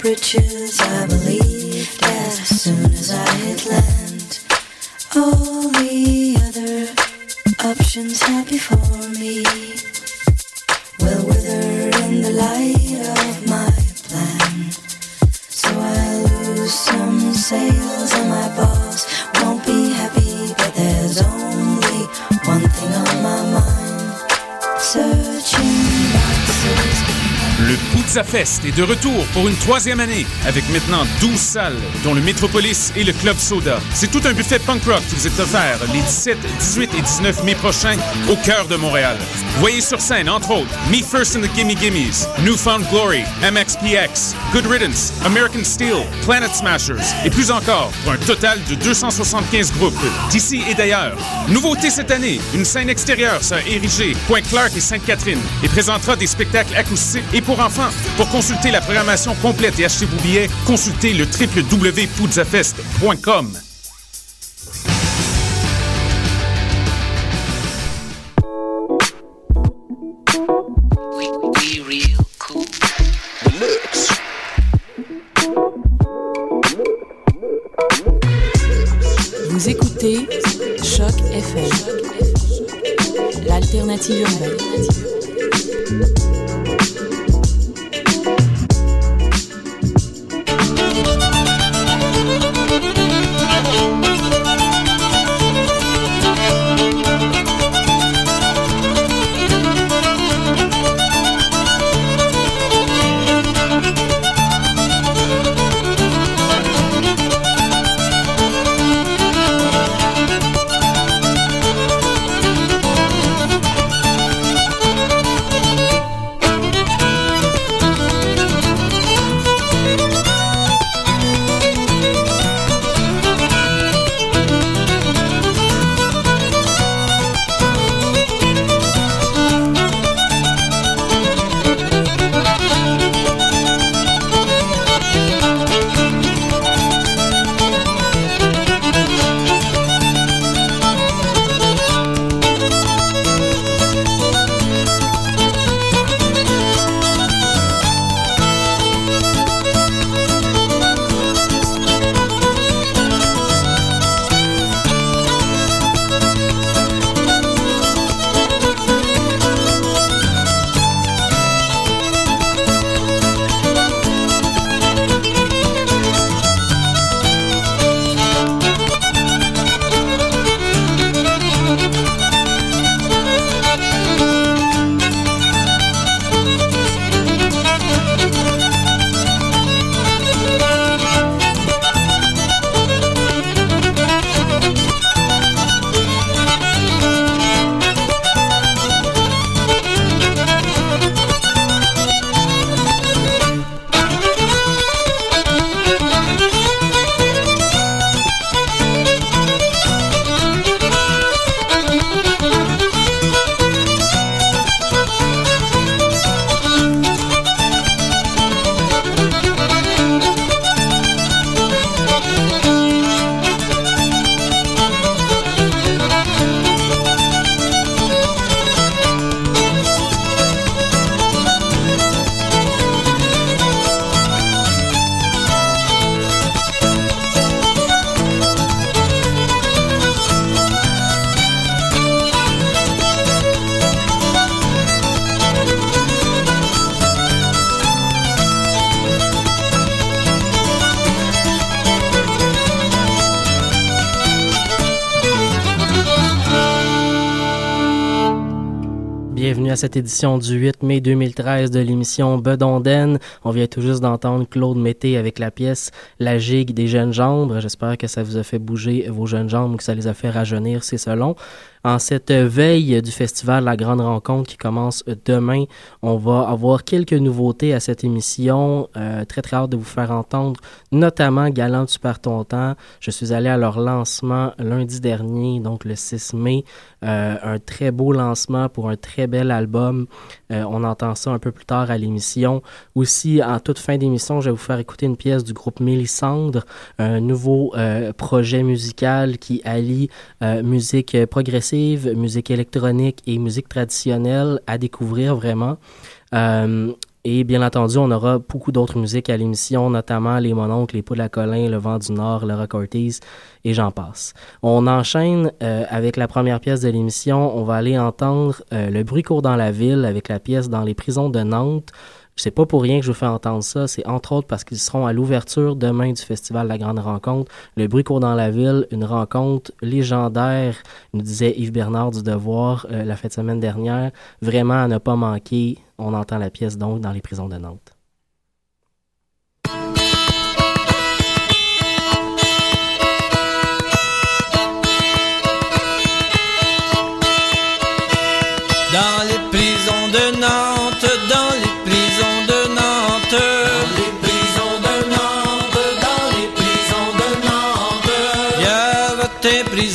bridges I believed as soon as I hit land. All oh, Pizza Fest est de retour pour une troisième année avec maintenant 12 salles, dont le Métropolis et le Club Soda. C'est tout un buffet punk rock qui vous est offert les 17, 18 et 19 mai prochains au cœur de Montréal. Voyez sur scène, entre autres, Me First and the Gimme Gimmes, Newfound Glory, MXPX, Good Riddance, American Steel, Planet Smashers et plus encore pour un total de 275 groupes d'ici et d'ailleurs. Nouveauté cette année, une scène extérieure sera érigée, Pointe-Clark et Sainte-Catherine et présentera des spectacles acoustiques et pour enfants. Pour consulter la programmation complète et acheter vos billets, consultez le www.poudzafest.com. À cette édition du 8 mai 2013 de l'émission Bedonden. On vient tout juste d'entendre Claude Mété avec la pièce La gigue des jeunes jambes. J'espère que ça vous a fait bouger vos jeunes jambes ou que ça les a fait rajeunir, c'est selon. En cette veille du festival La Grande Rencontre qui commence demain, on va avoir quelques nouveautés à cette émission. Euh, très très hâte de vous faire entendre, notamment Galant Tu perds ton temps. Je suis allé à leur lancement lundi dernier, donc le 6 mai. Euh, un très beau lancement pour un très bel album. Euh, on entend ça un peu plus tard à l'émission. Aussi, en toute fin d'émission, je vais vous faire écouter une pièce du groupe Mélissandre, un nouveau projet musical qui allie musique progressive musique électronique et musique traditionnelle à découvrir vraiment. Euh, et bien entendu, on aura beaucoup d'autres musiques à l'émission, notamment les Mononcles, les Poules à Colin, le Vent du Nord, le Rock Ortiz, et j'en passe. On enchaîne euh, avec la première pièce de l'émission. On va aller entendre euh, le bruit court dans la ville avec la pièce Dans les prisons de Nantes c'est pas pour rien que je vous fais entendre ça. C'est entre autres parce qu'ils seront à l'ouverture demain du Festival La Grande Rencontre. Le bruit court dans la ville, une rencontre légendaire, nous disait Yves Bernard du Devoir euh, la fête semaine dernière. Vraiment à ne pas manquer. On entend la pièce donc dans les prisons de Nantes. Dans les prisons de Nantes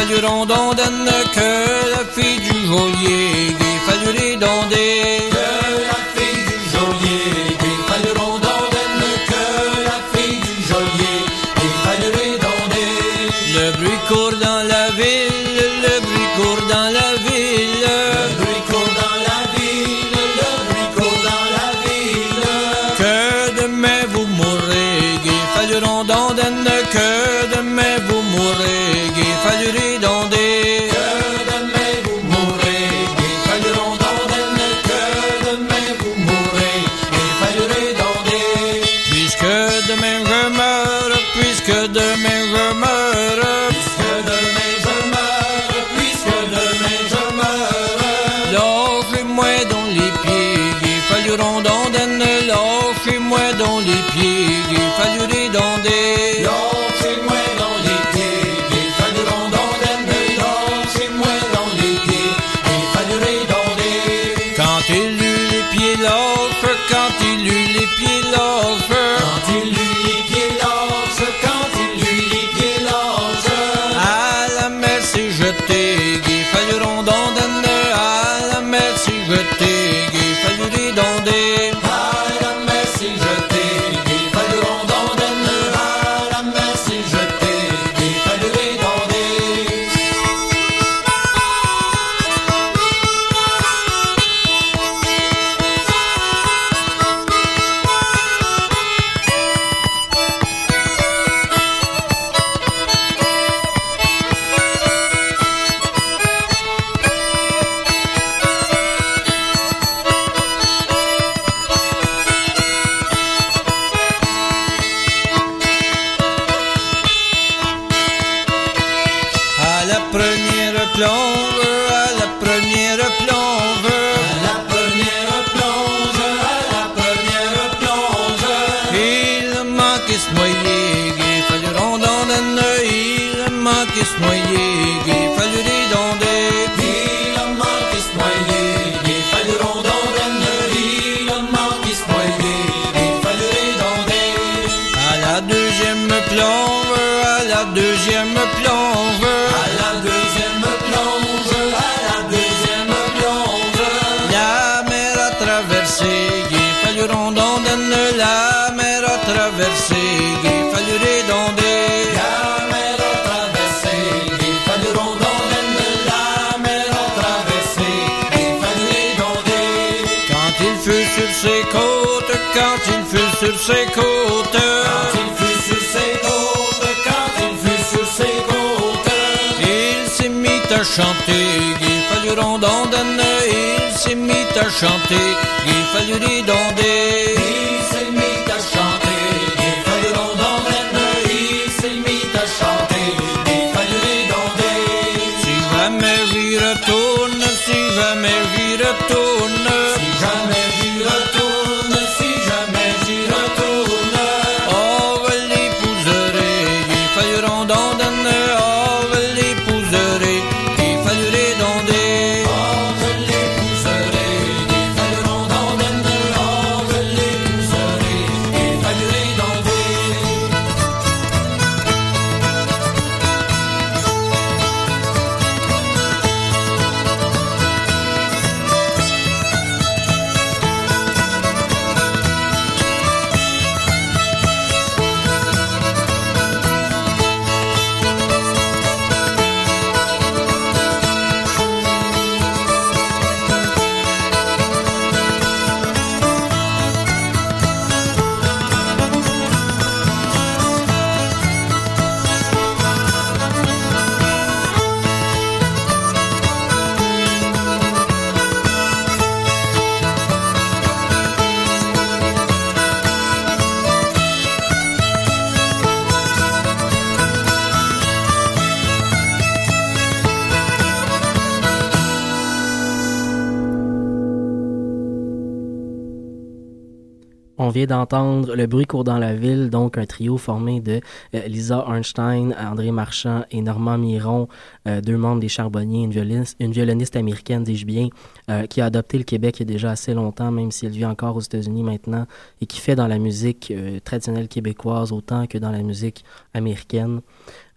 fallu rondon donne que la fille du geôlier, Guy fallu les. je t'ai d'entendre Le bruit court dans la ville, donc un trio formé de euh, Lisa Arnstein, André Marchand et Normand Miron, euh, deux membres des Charbonniers, une violoniste, une violoniste américaine, dis-je bien, euh, qui a adopté le Québec il y a déjà assez longtemps, même si elle vit encore aux États-Unis maintenant, et qui fait dans la musique traditionnelle québécoise autant que dans la musique américaine.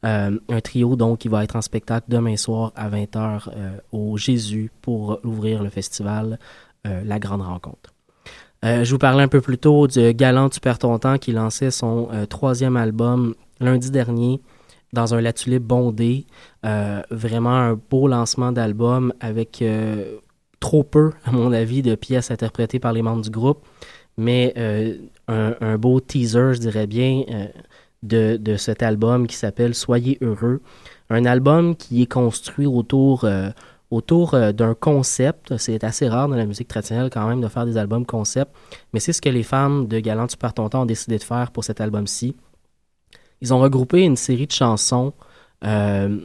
un trio donc qui va être en spectacle demain soir à 20h au Jésus pour ouvrir le festival La Grande Rencontre. Euh, je vous parlais un peu plus tôt du Galant Tu perds ton temps qui lançait son euh, troisième album lundi dernier dans un La Tulipe bondé. Euh, vraiment un beau lancement d'album avec trop peu, à mon avis, de pièces interprétées par les membres du groupe, mais un, beau teaser, je dirais bien, de, de, cet album qui s'appelle Soyez heureux. Un album qui est construit autour autour euh, d'un concept. C'est assez rare dans la musique traditionnelle quand même de faire des albums concept, mais c'est ce que les femmes de Galant Tu pars ton temps ont décidé de faire pour cet album-ci. Ils ont regroupé une série de chansons, euh,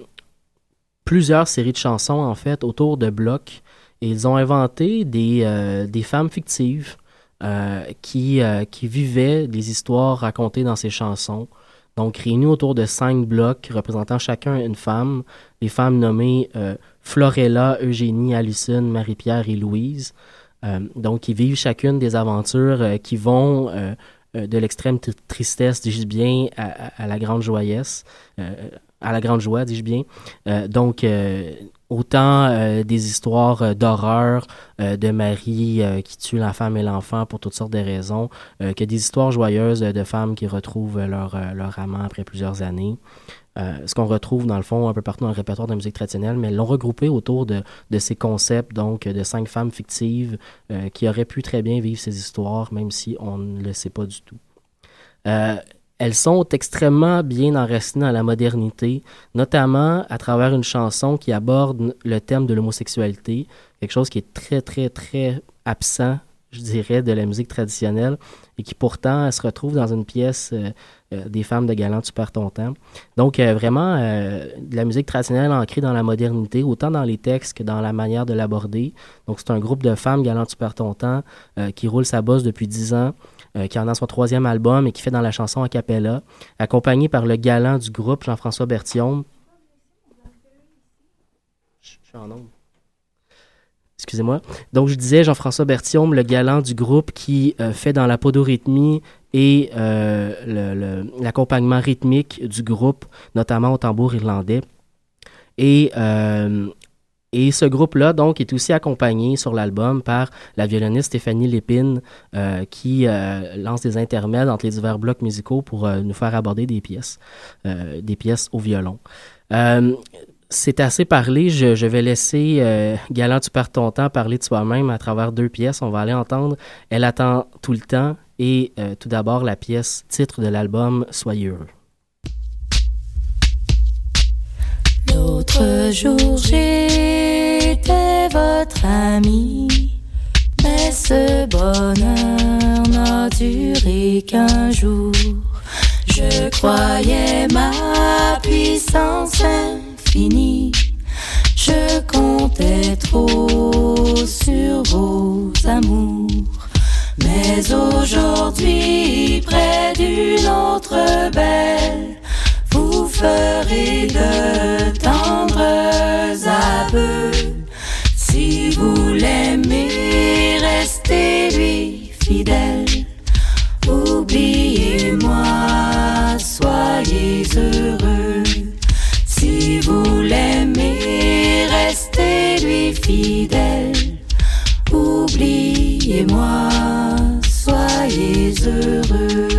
plusieurs séries de chansons en fait, autour de blocs, et ils ont inventé des, euh, des femmes fictives qui, qui vivaient des histoires racontées dans ces chansons. Donc, réunies autour de cinq blocs représentant chacun une femme, les femmes nommées Florella, Eugénie, Alison, Marie-Pierre et Louise. Euh, donc, ils vivent chacune des aventures euh, qui vont euh, de l'extrême tristesse, dis-je bien, à, la grande joyesse, à la grande joie, dis-je bien. donc, autant des histoires d'horreur de Marie qui tue la femme et l'enfant pour toutes sortes de raisons, que des histoires joyeuses de femmes qui retrouvent leur, leur amant après plusieurs années. Euh, ce qu'on retrouve dans le fond un peu partout dans le répertoire de musique traditionnelle, mais l'ont regroupé autour de, ces concepts, donc de cinq femmes fictives euh, qui auraient pu très bien vivre ces histoires, même si on ne le sait pas du tout. Euh, elles sont extrêmement bien enracinées dans la modernité, notamment à travers une chanson qui aborde le thème de l'homosexualité, quelque chose qui est très, très, très absent, je dirais, de la musique traditionnelle, et qui pourtant se retrouve dans une pièce euh, des femmes de galant, tu perds. Donc, euh, vraiment, euh, de la musique traditionnelle ancrée dans la modernité, autant dans les textes que dans la manière de l'aborder. Donc, c'est un groupe de femmes, galant, tu perds ton qui roule sa bosse depuis dix ans. Qui en a son troisième album et qui fait dans la chanson a cappella, accompagné par le galant du groupe, Jean-François Berthiaume. Je suis en nombre. Excusez-moi. Donc, je disais Jean-François Berthiaume, le galant du groupe qui fait dans la podorythmie et euh, l'accompagnement rythmique du groupe, notamment au tambour irlandais. Et, euh, et ce groupe-là, donc, est aussi accompagné sur l'album par la violoniste Stéphanie Lépine, euh, qui lance des intermèdes entre les divers blocs musicaux pour nous faire aborder des pièces, des pièces au violon. c'est assez parlé. Je, je vais laisser Galant, tu perds ton temps parler de soi-même à travers deux pièces. On va aller entendre Elle attend tout le temps et euh, tout d'abord la pièce titre de l'album Soyez heureux. L'autre jour j'étais votre ami, mais ce bonheur n'a duré qu'un jour. Je croyais ma puissance infinie, je comptais trop sur vos amours. Mais aujourd'hui, près d'une autre belle, ferez de tendres aveux. Si vous l'aimez, restez lui fidèle. Oubliez-moi, soyez heureux. Si vous l'aimez, restez lui fidèle. Oubliez-moi soyez heureux.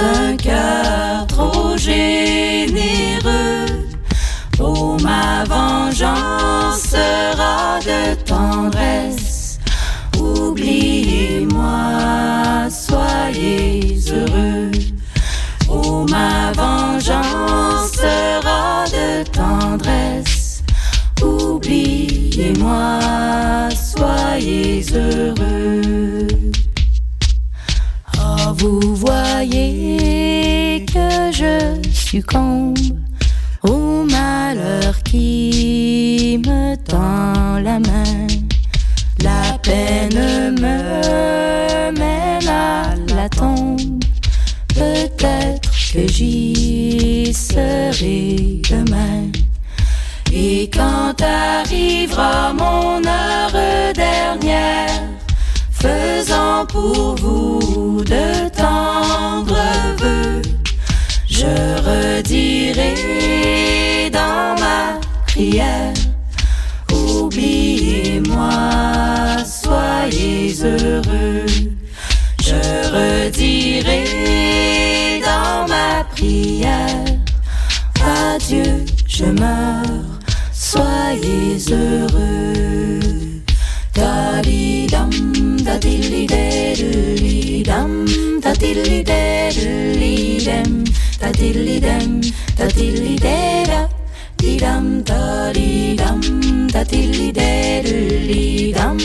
Un cœur trop généreux. Oh, ma vengeance sera de tendresse. Succombe au malheur qui me tend la main. La peine me mène à la tombe. Peut-être que j'y serai demain. Et quand arrivera mon heure dernière, faisant pour vous de tendres vœux, je redirai dans ma prière, oubliez-moi, soyez heureux. Je redirai dans ma prière, adieu, je meurs, soyez heureux. Da dilly da, di dam, da di dam, da dilly diddly dam,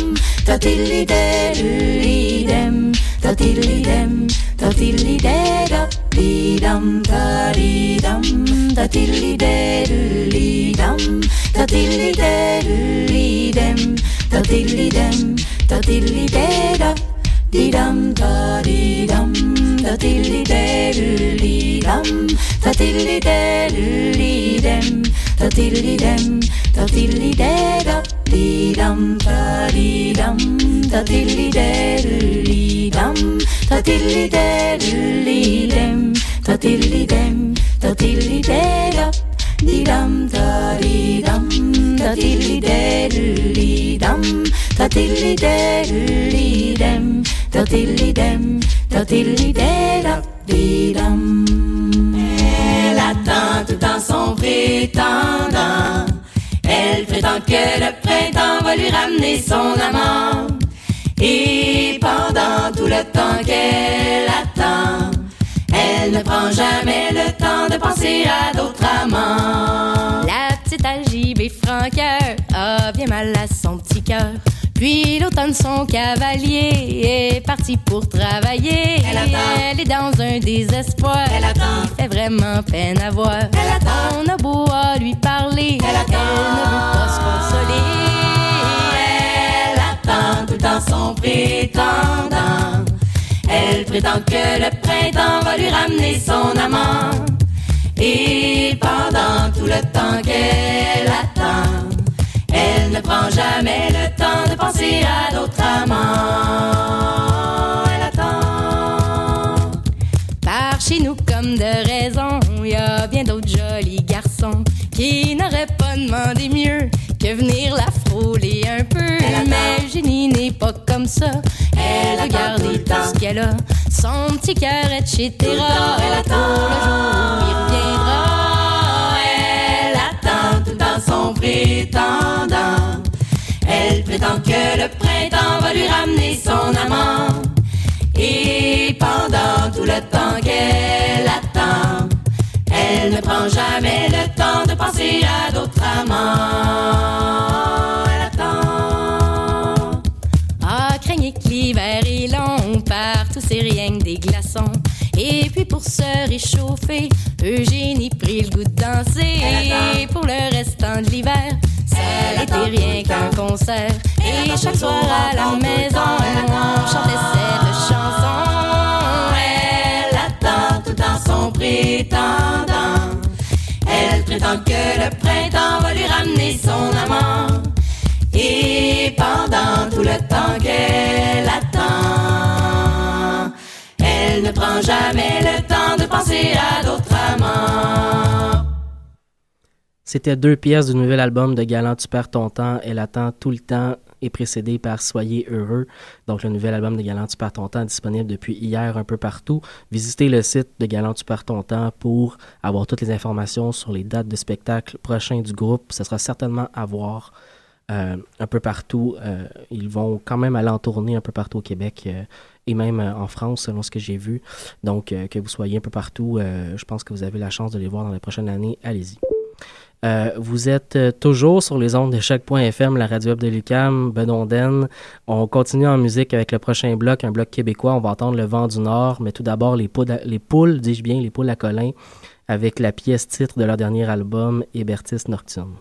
da dilly diddly dem, da dilly dem, da dilly da, di dam, da di dam, da dilly diddly dam, da dilly diddly dem, da dilly dem, da dilly da, di dam, da di dam, da dillidelli-dam, da dillidelli-dem, da dilli-dem, da dilli-de-da-di-dam, da-di-dam, da dillidelli-dam, da dillidelli-dem, da dilli-dem, da dilli-de-da-di-dam, da-di-dam, da dillidelli-dam, da dillidelli-dem, da dilli-dem, Elle attend tout en son prétendant. Elle prétend que le printemps va lui ramener son amant. Et pendant tout le temps qu'elle attend, elle ne prend jamais le temps de penser à d'autres amants. La petite algibée franqueur a bien mal à son petit cœur. Puis l'automne, son cavalier est parti pour travailler. Elle attend. Elle est dans un désespoir. Elle attend. Fait vraiment peine à voir. Elle attend. On a beau à lui parler. Elle attend. Elle ne veut pas se consoler. Elle attend tout en son prétendant. Elle prétend que le printemps va lui ramener son amant. Et pendant tout le temps qu'elle attend, elle ne prend jamais le temps penser à d'autres amants. Elle attend. Par chez nous, comme de raison, il y a bien d'autres jolis garçons qui n'auraient pas demandé mieux que venir la frôler un peu. Elle. Mais Jenny n'est pas comme ça. Elle attend regarde tout ce qu'elle a, son petit cœur, etc. Tout le temps, elle attend. Le jour où il reviendra. Elle attend tout en son prétendant. Elle prétend que le printemps va lui ramener son amant. Et pendant tout le temps qu'elle attend, elle ne prend jamais le temps de penser à d'autres amants. Elle attend. Ah, craignez que l'hiver est long, partout c'est rien que des glaçons. Et puis pour se réchauffer, Eugénie prit le goût de danser. Pour le restant de l'hiver, ça Elle n'était rien qu'un concert. Et chaque soir à la maison, temps. Elle attend. on chantait cette chanson. Elle attend tout en son prétendant. Elle prétend que le printemps va lui ramener son amant. Et pendant tout le temps qu'elle attend, elle ne prend jamais le temps de penser à d'autres amants. C'était deux pièces du nouvel album de Galant Tu perds ton temps. Elle attend tout le temps est précédé par Soyez heureux. Donc le nouvel album de Galant Tu perds ton temps disponible depuis hier un peu partout. Visitez le site de Galant Tu perds ton temps pour avoir toutes les informations sur les dates de spectacle prochains du groupe. Ce sera certainement à voir euh, un peu partout. Euh, ils vont quand même aller en tournée un peu partout au Québec euh, et même en France, selon ce que j'ai vu. Donc, que vous soyez un peu partout, je pense que vous avez la chance de les voir dans les prochaines années. Allez-y. Euh, vous êtes euh, toujours sur les ondes de choc.fm, la radio web de Lucam, Bedonden. On continue en musique avec le prochain bloc, un bloc québécois. On va entendre Le Vent du Nord, mais tout d'abord les poules, les poules dis-je bien, les poules à Colin, avec la pièce titre de leur dernier album, Hébertis Nocturne.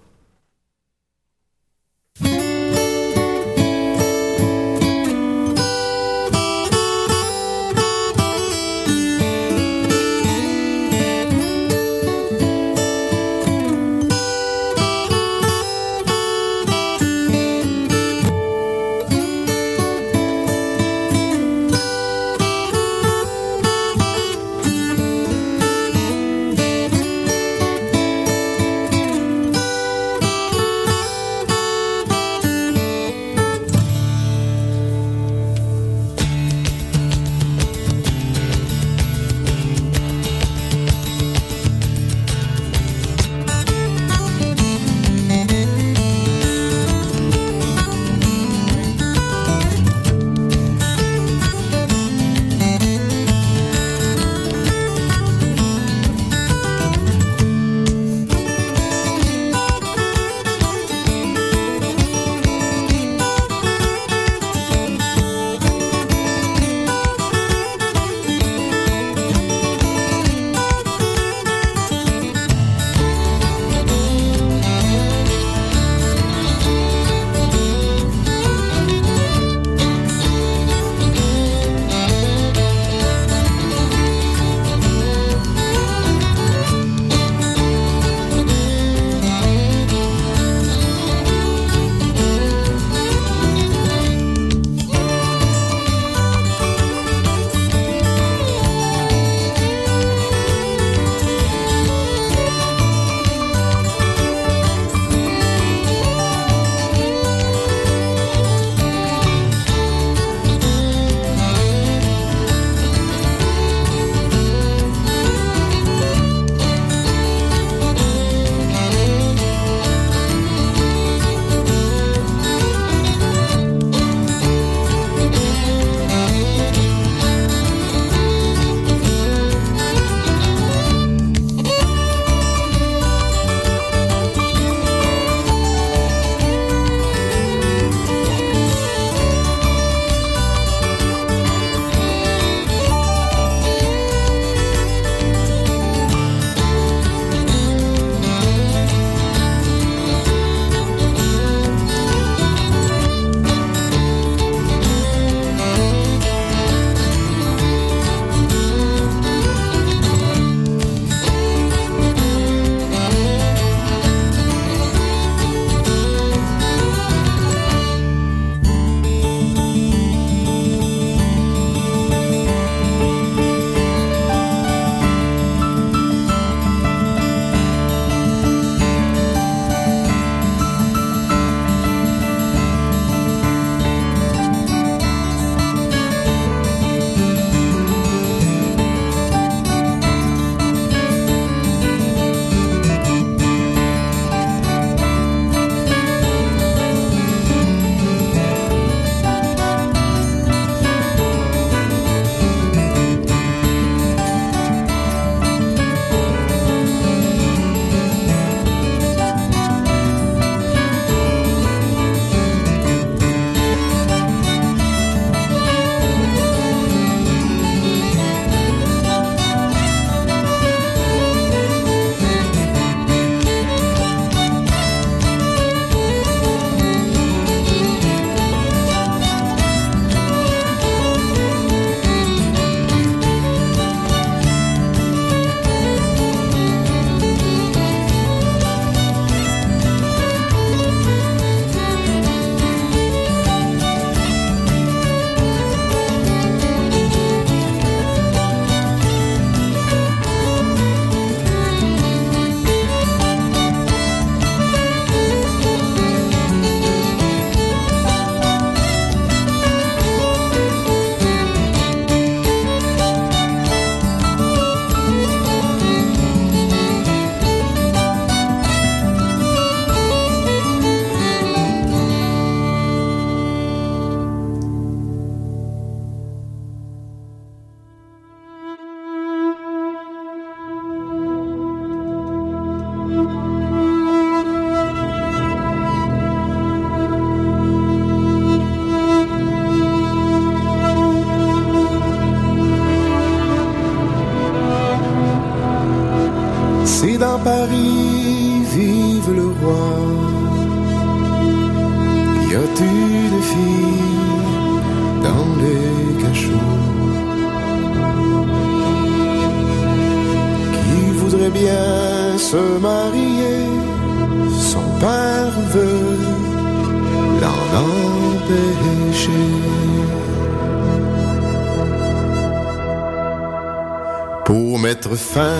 Pour mettre fin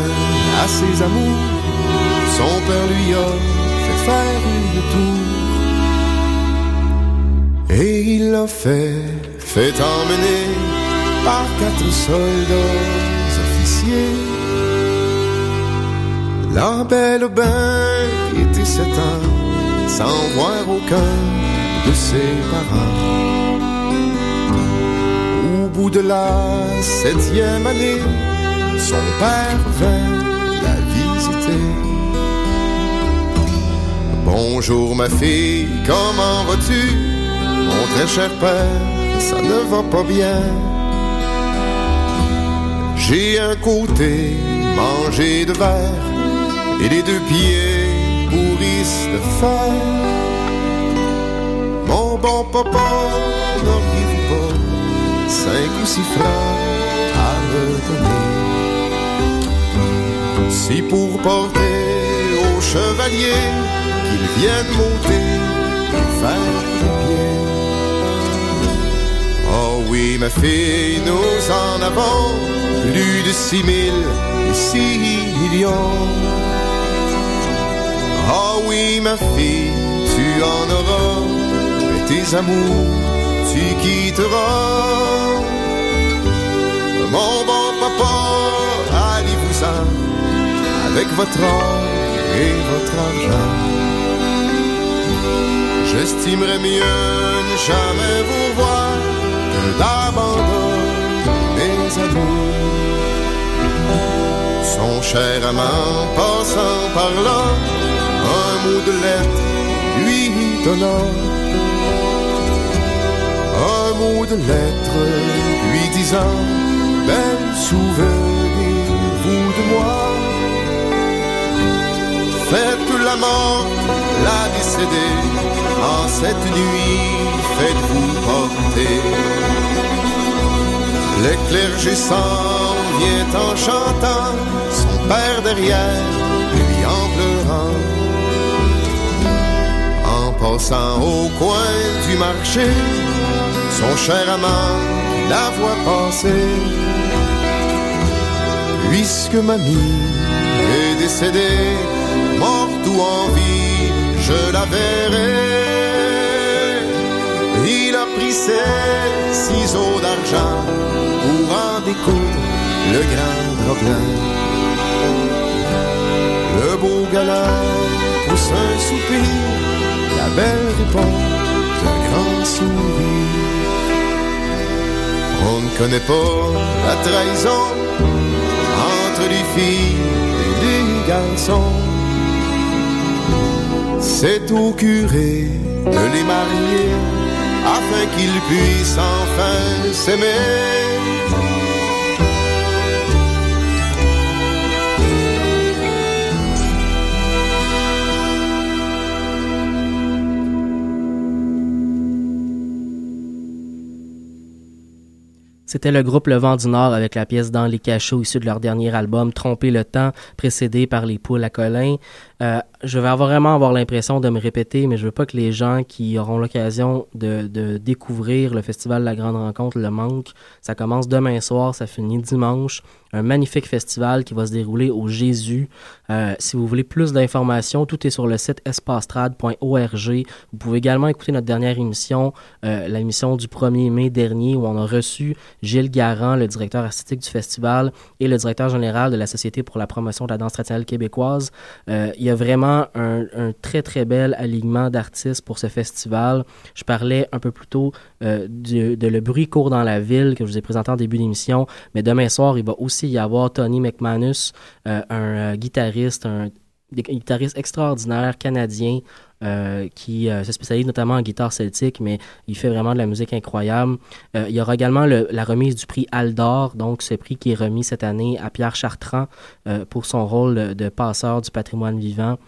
à ses amours, son père lui a fait faire une tour. Et il l'a fait, fait emmener par quatre soldats officiers. La belle bain était sept ans, sans voir aucun de ses parents. Au bout de la septième année, son père vint la visiter. Bonjour ma fille, comment vas-tu? Mon très cher père, ça ne va pas bien. J'ai un côté mangé de verre et les deux pieds pourrissent de fer. Mon bon papa, cinq ou six francs à me donner? Si pour porter au chevalier qu'il vienne monter et faire. Oh oui, ma fille, nous en avons plus de six mille et six millions. Oh oui, ma fille, tu en auras, mais tes amours, tu quitteras. Avec votre or et votre argent. J'estimerais mieux ne jamais vous voir que d'abandonner mes amours. Son cher amant passant par là, un mot de lettre lui donnant. Un mot de lettre lui disant, belle de moi. Faites la mort, la décédée, en cette nuit, faites-vous porter. Le clergé s'en vient en chantant, son père derrière, lui en pleurant. En passant au coin du marché, son cher amant la voit passer. Puisque mamie est décédée, morte ou en vie, je la verrai. Il a pris ses ciseaux d'argent pour en découdre le grand problème. Le beau galant pousse un soupir, la belle répond d'un grand sourire. On ne connaît pas la trahison filles et les garçons. C'est au curé de les marier afin qu'ils puissent enfin s'aimer. C'était le groupe Le Vent du Nord avec la pièce Dans les cachots issue de leur dernier album Tromper le temps, précédé par les poules à Colin. Euh, je vais avoir vraiment avoir l'impression de me répéter, mais je veux pas que les gens qui auront l'occasion de, découvrir le festival La Grande Rencontre le manquent. Ça commence demain soir, ça finit dimanche. Un magnifique festival qui va se dérouler au Jésus. Euh, si vous voulez plus d'informations, tout est sur le site espastrad.org. Vous pouvez également écouter notre dernière émission, euh, l'émission du 1er mai dernier, où on a reçu Gilles Garand, le directeur artistique du festival, et le directeur général de la Société pour la promotion de la danse traditionnelle québécoise. Euh, il y a vraiment un, très très bel alignement d'artistes pour ce festival. Je parlais un peu plus tôt euh, de Le bruit court dans la ville que je vous ai présenté en début d'émission, mais demain soir, il va aussi y avoir Tony McManus, euh, un guitariste, un des guitaristes extraordinaires canadiens euh, qui euh, se spécialise notamment en guitare celtique, mais il fait vraiment de la musique incroyable. Euh, il y aura également le- la remise du prix Aldor, donc ce prix qui est remis cette année à Pierre Chartrand pour son rôle de, passeur du patrimoine vivant,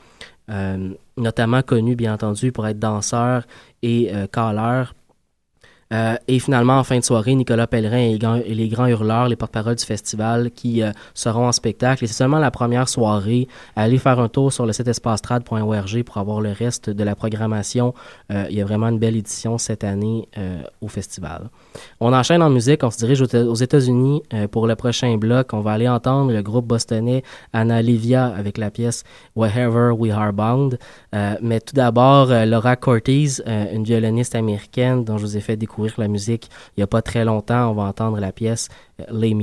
notamment connu bien entendu pour être danseur et caleur. Euh, et finalement, en fin de soirée, Nicolas Pellerin et les grands, hurleurs, les porte-paroles du festival, qui euh, seront en spectacle. Et c'est seulement la première soirée. Allez faire un tour sur le site espacetrad.org pour avoir le reste de la programmation. Euh, il y a vraiment une belle édition cette année au festival. On enchaîne en musique. On se dirige aux États-Unis euh, pour le prochain bloc. On va aller entendre le groupe bostonais Anna Livia avec la pièce Wherever We Are Bound. Euh, mais tout d'abord, euh, Laura Cortez, une violoniste américaine dont je vous ai fait découvrir la musique il n'y a pas très longtemps. On va entendre la pièce euh, Lay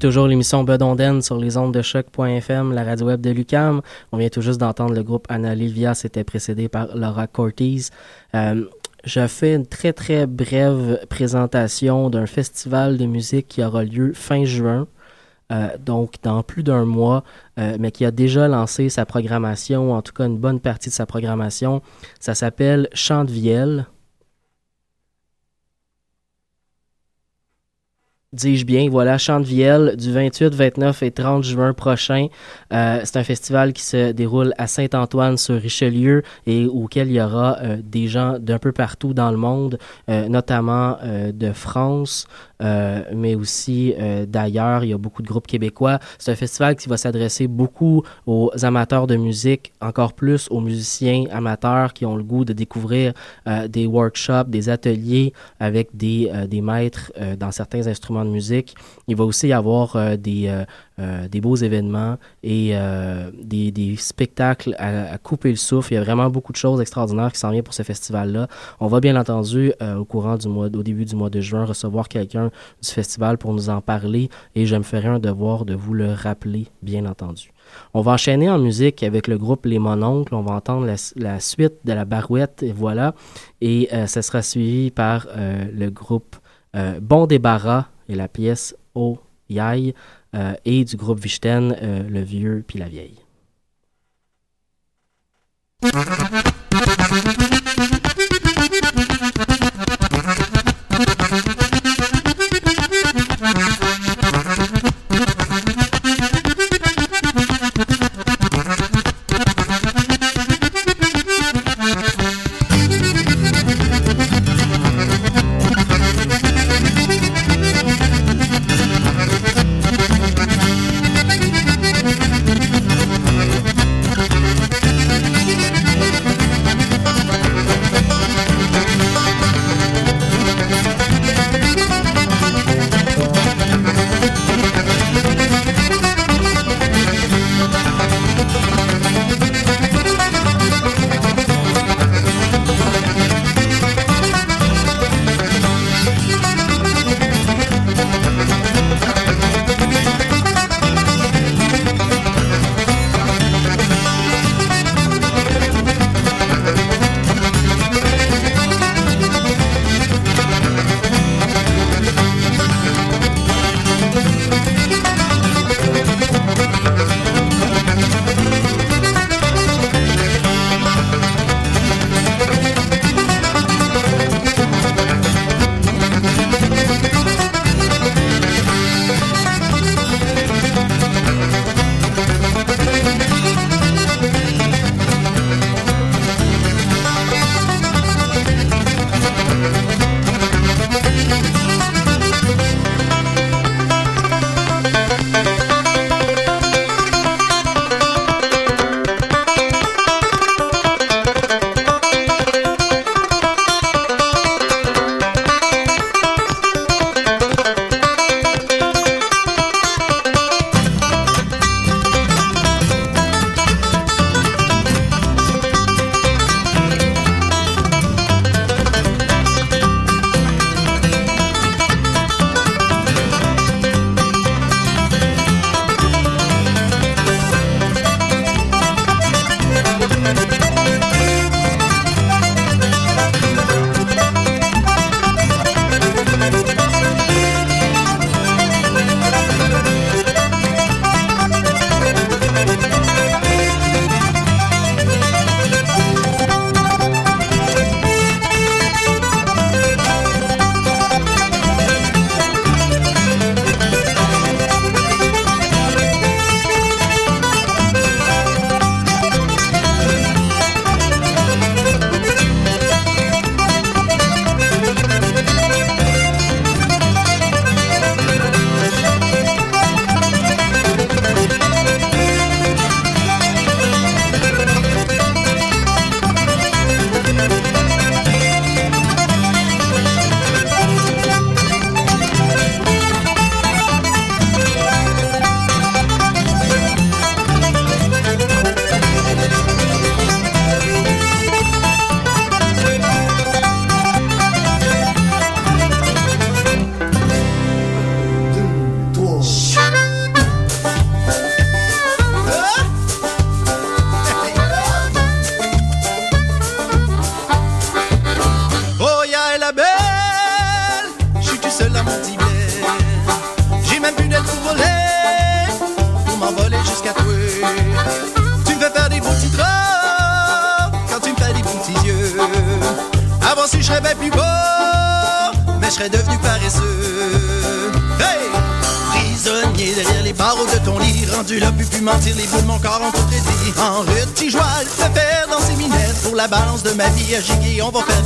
Toujours l'émission Bedonden sur les ondes de choc.fm, la radio web de Lucam. On vient tout juste d'entendre le groupe Anna Livia, c'était précédé par Laura Cortez. Euh, je fais une très très brève présentation d'un festival de musique qui aura lieu fin juin. Euh, donc dans plus d'un mois, euh, mais qui a déjà lancé sa programmation, en tout cas une bonne partie de sa programmation. Ça s'appelle Chant de Vielle. Dis-je bien, voilà, Vielle du 28, 29 et 30 juin prochain. Euh, c'est un festival qui se déroule à Saint-Antoine sur Richelieu et auquel il y aura euh, des gens d'un peu partout dans le monde, euh, notamment de France, mais aussi d'ailleurs. Il y a beaucoup de groupes québécois. C'est un festival qui va s'adresser beaucoup aux amateurs de musique, encore plus aux musiciens amateurs qui ont le goût de découvrir des workshops, des ateliers avec des, des maîtres dans certains instruments de musique. Il va aussi y avoir euh, des, euh, euh, des beaux événements et des, des, spectacles à, couper le souffle. Il y a vraiment beaucoup de choses extraordinaires qui s'en viennent pour ce festival-là. On va bien entendu, au courant du mois, au début du mois de juin, recevoir quelqu'un du festival pour nous en parler et je me ferai un devoir de vous le rappeler, bien entendu. On va enchaîner en musique avec le groupe Les Mononcles. On va entendre la, suite de la barouette, et voilà. Et ce sera suivi par le groupe Bon Débarras et la pièce Oh Yai euh, et du groupe Vichten, euh, Le Vieux puis la Vieille. de ma vie à giguer, on va faire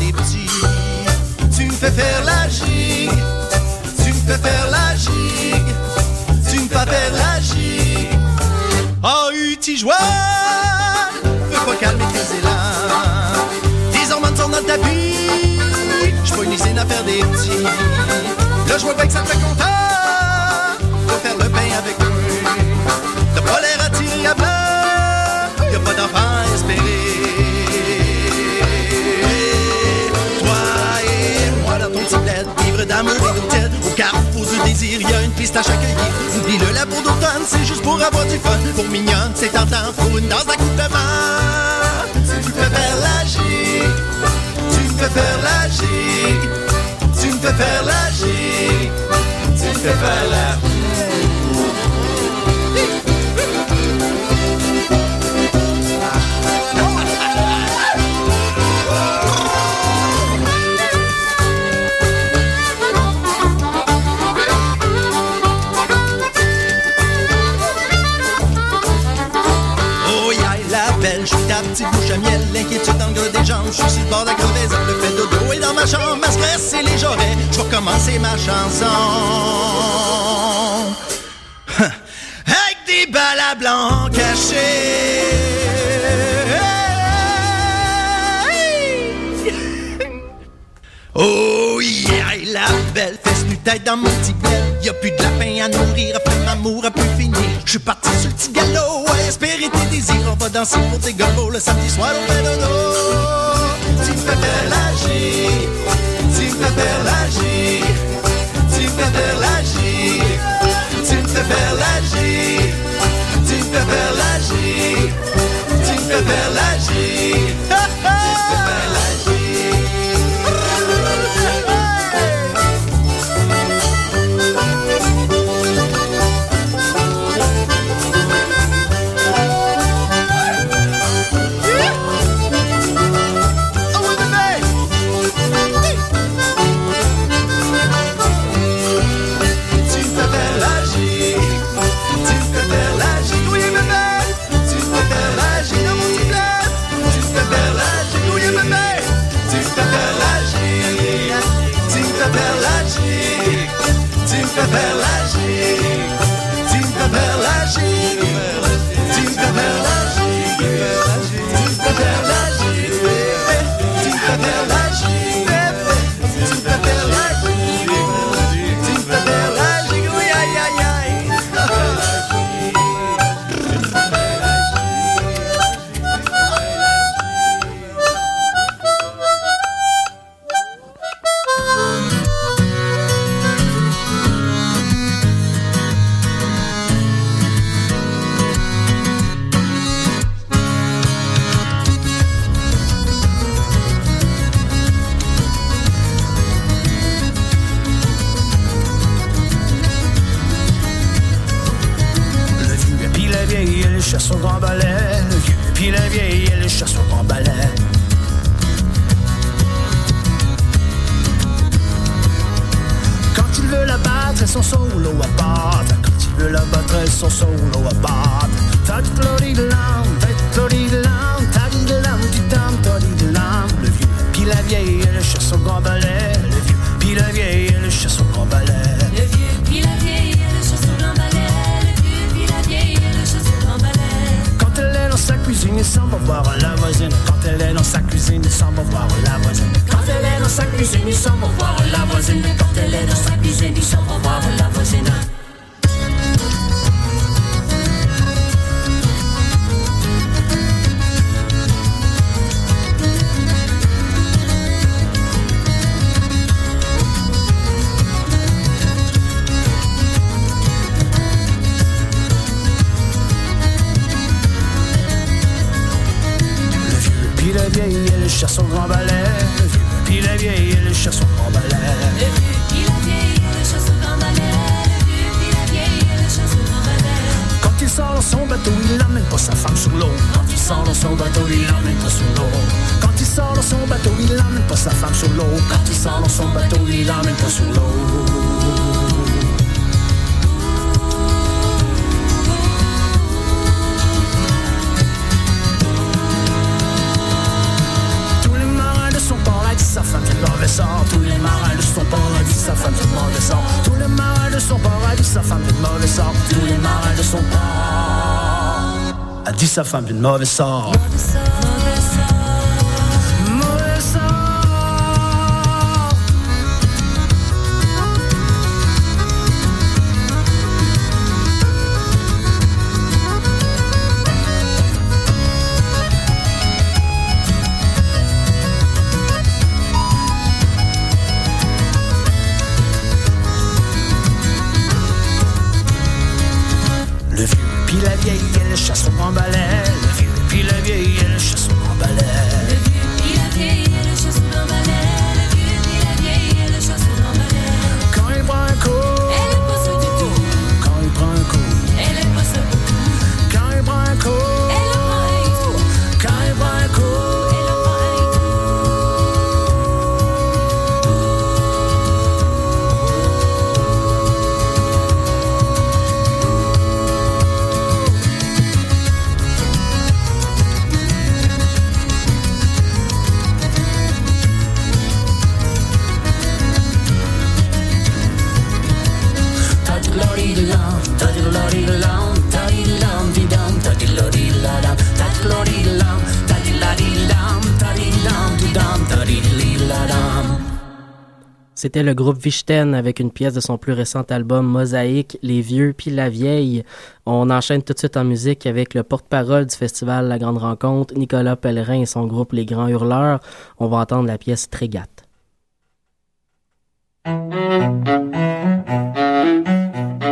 existe à chaque œillet. Oublie le labo d'automne, c'est juste pour avoir du fun. Pour mignonne, c'est tentant, pour une danse d'accouplement. Tu me fais faire la G, tu me faire la G, tu me fais faire la G, tu me fais faire la G. rappelle, je suis ta petite bouche à miel, l'inquiétude dans le des jambes, je suis sur le bord de la crevaison, le fait dodo est dans ma chambre, ma stress et les j'aurais, je vais recommencer ma chanson. Avec des balles à blanc cachées. Oh yeah, la belle fesse nu tête dans mon petit belle Y'a plus de lapin à nourrir, après l'amour a pu finir. Je suis parti sur le petit galop, à espérer tes désirs. On va danser pour tes gobos le samedi soir au Benodo. Tu me fais perlager, tu me fais perlager, tu me fais perlager, tu me fais perlager, tu me fais perlager, tu me fais perlager. dit sa femme d'une mauvaise sort. c'était le groupe Vichten avec une pièce de son plus récent album Mosaïque, Les Vieux puis la Vieille. On enchaîne tout de suite en musique avec le porte-parole du festival La Grande Rencontre, Nicolas Pellerin et son groupe Les Grands Hurleurs. On va entendre la pièce Trégate.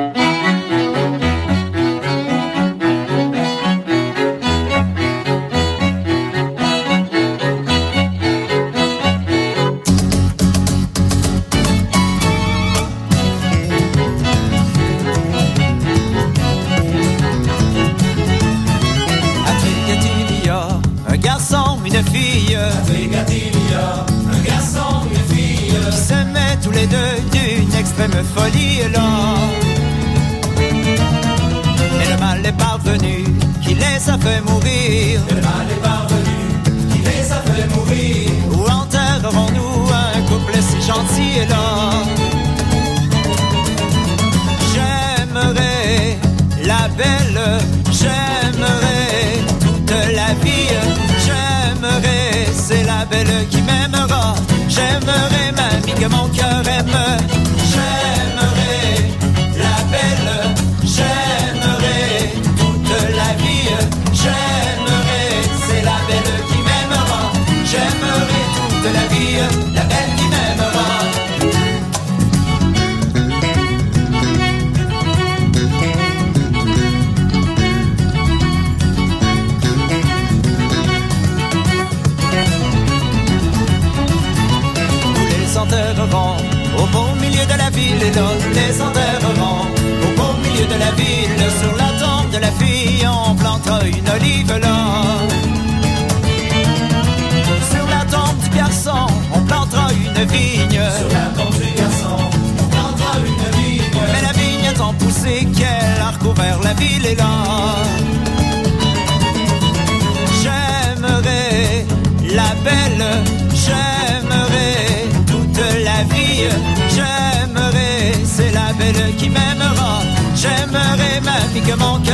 magnifiquement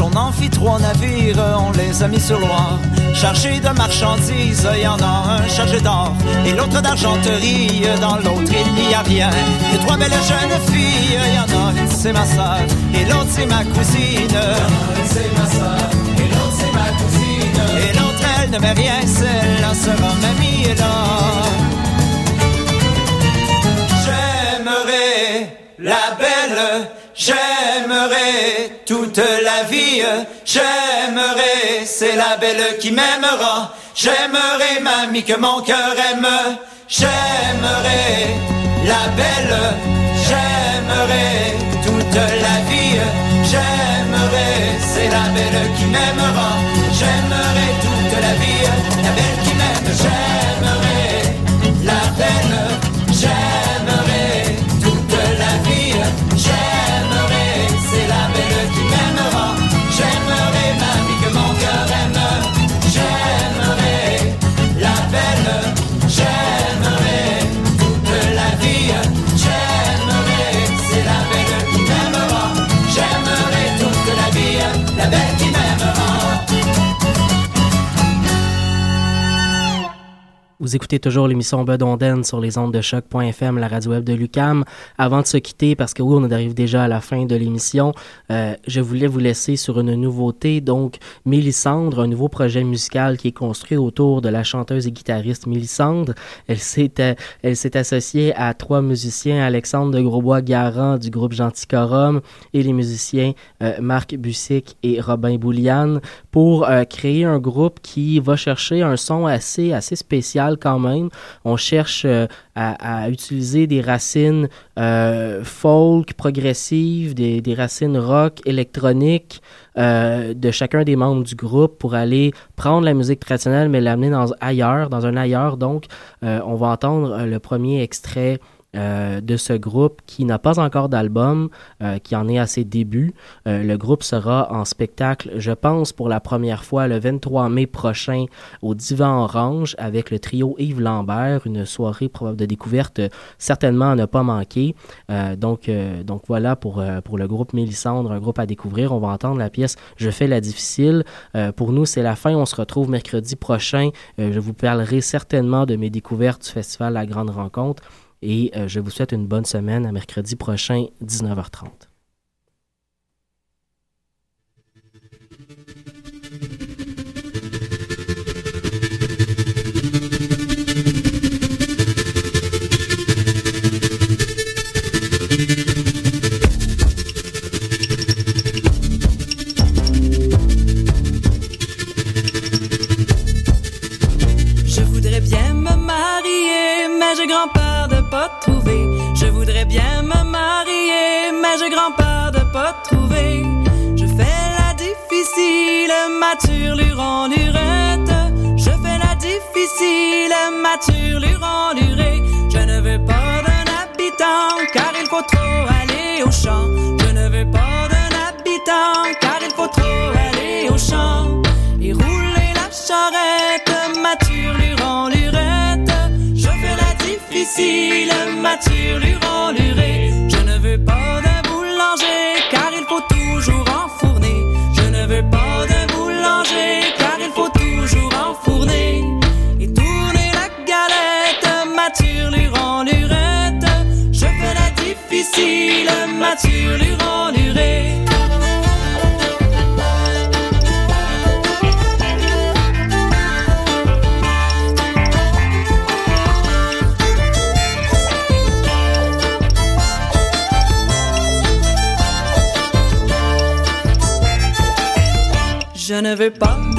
on en fit trois navires, on les a mis sur Loire. Chargés de marchandises, y en a un chargé d'or et l'autre d'argenterie. Dans l'autre, il n'y a rien. Et trois belles jeunes filles, y en a une, c'est ma soeur et l'autre, c'est ma cousine. c'est ma et l'autre, c'est ma cousine. Et l'autre, elle ne met rien, celle-là sera mamie là. J'aimerais la belle J'aimerais toute la vie, j'aimerais, c'est la belle qui m'aimera. J'aimerais, mamie, que mon cœur aime. J'aimerais la belle, j'aimerais toute la vie. J'aimerais, c'est la belle qui m'aimera. J'aimerais toute la vie, la belle qui m'aime. Vous écoutez toujours l'émission Bedonden sur les ondes de choc.fm, la radio web de Lucam. Avant de se quitter, parce que oui, on arrive déjà à la fin de l'émission, euh, je voulais vous laisser sur une nouveauté. Donc, Mélissandre, un nouveau projet musical qui est construit autour de la chanteuse et guitariste Mélissandre. Elle s'est, euh, associée à trois musiciens, Alexandre de Grosbois-Garand du groupe Genticorum et les musiciens euh, Marc Bussic et Robin Bouliane pour créer un groupe qui va chercher un son assez, assez spécial quand même. On cherche euh, à, utiliser des racines euh, folk, progressives, des, racines rock, électroniques euh, de chacun des membres du groupe pour aller prendre la musique traditionnelle mais l'amener dans ailleurs, dans un ailleurs. Donc, on va entendre le premier extrait euh, de ce groupe qui n'a pas encore d'album, euh, qui en est à ses débuts. Euh, le groupe sera en spectacle, je pense, pour la première fois le 23 mai prochain au Divan Orange avec le trio Yves Lambert, une soirée probable de découverte euh, certainement à ne pas manquer. Euh, donc, euh, donc voilà pour, pour le groupe Mélissandre, un groupe à découvrir. On va entendre la pièce Je fais la difficile. Pour nous, c'est la fin. On se retrouve mercredi prochain. Je vous parlerai certainement de mes découvertes du festival La Grande Rencontre. Et euh, je vous souhaite une bonne semaine à mercredi prochain, 19h30. Je voudrais bien Je voudrais bien me marier, mais j'ai grand-peur de pas trouver. Je fais la difficile, mature, luron, lurette. Je fais la difficile, mature, luron, lurée. Je ne veux pas d'un habitant, car il faut trop aller au champ. Difficile, mature, luron, lurée. Je ne veux pas d'un boulanger, car il faut toujours enfourner. Je ne veux pas d'un boulanger, car il faut toujours enfourner. Et tourner la galette, mature, luron, lurette. Je fais la difficile, mature, luron, lurée. Veux pas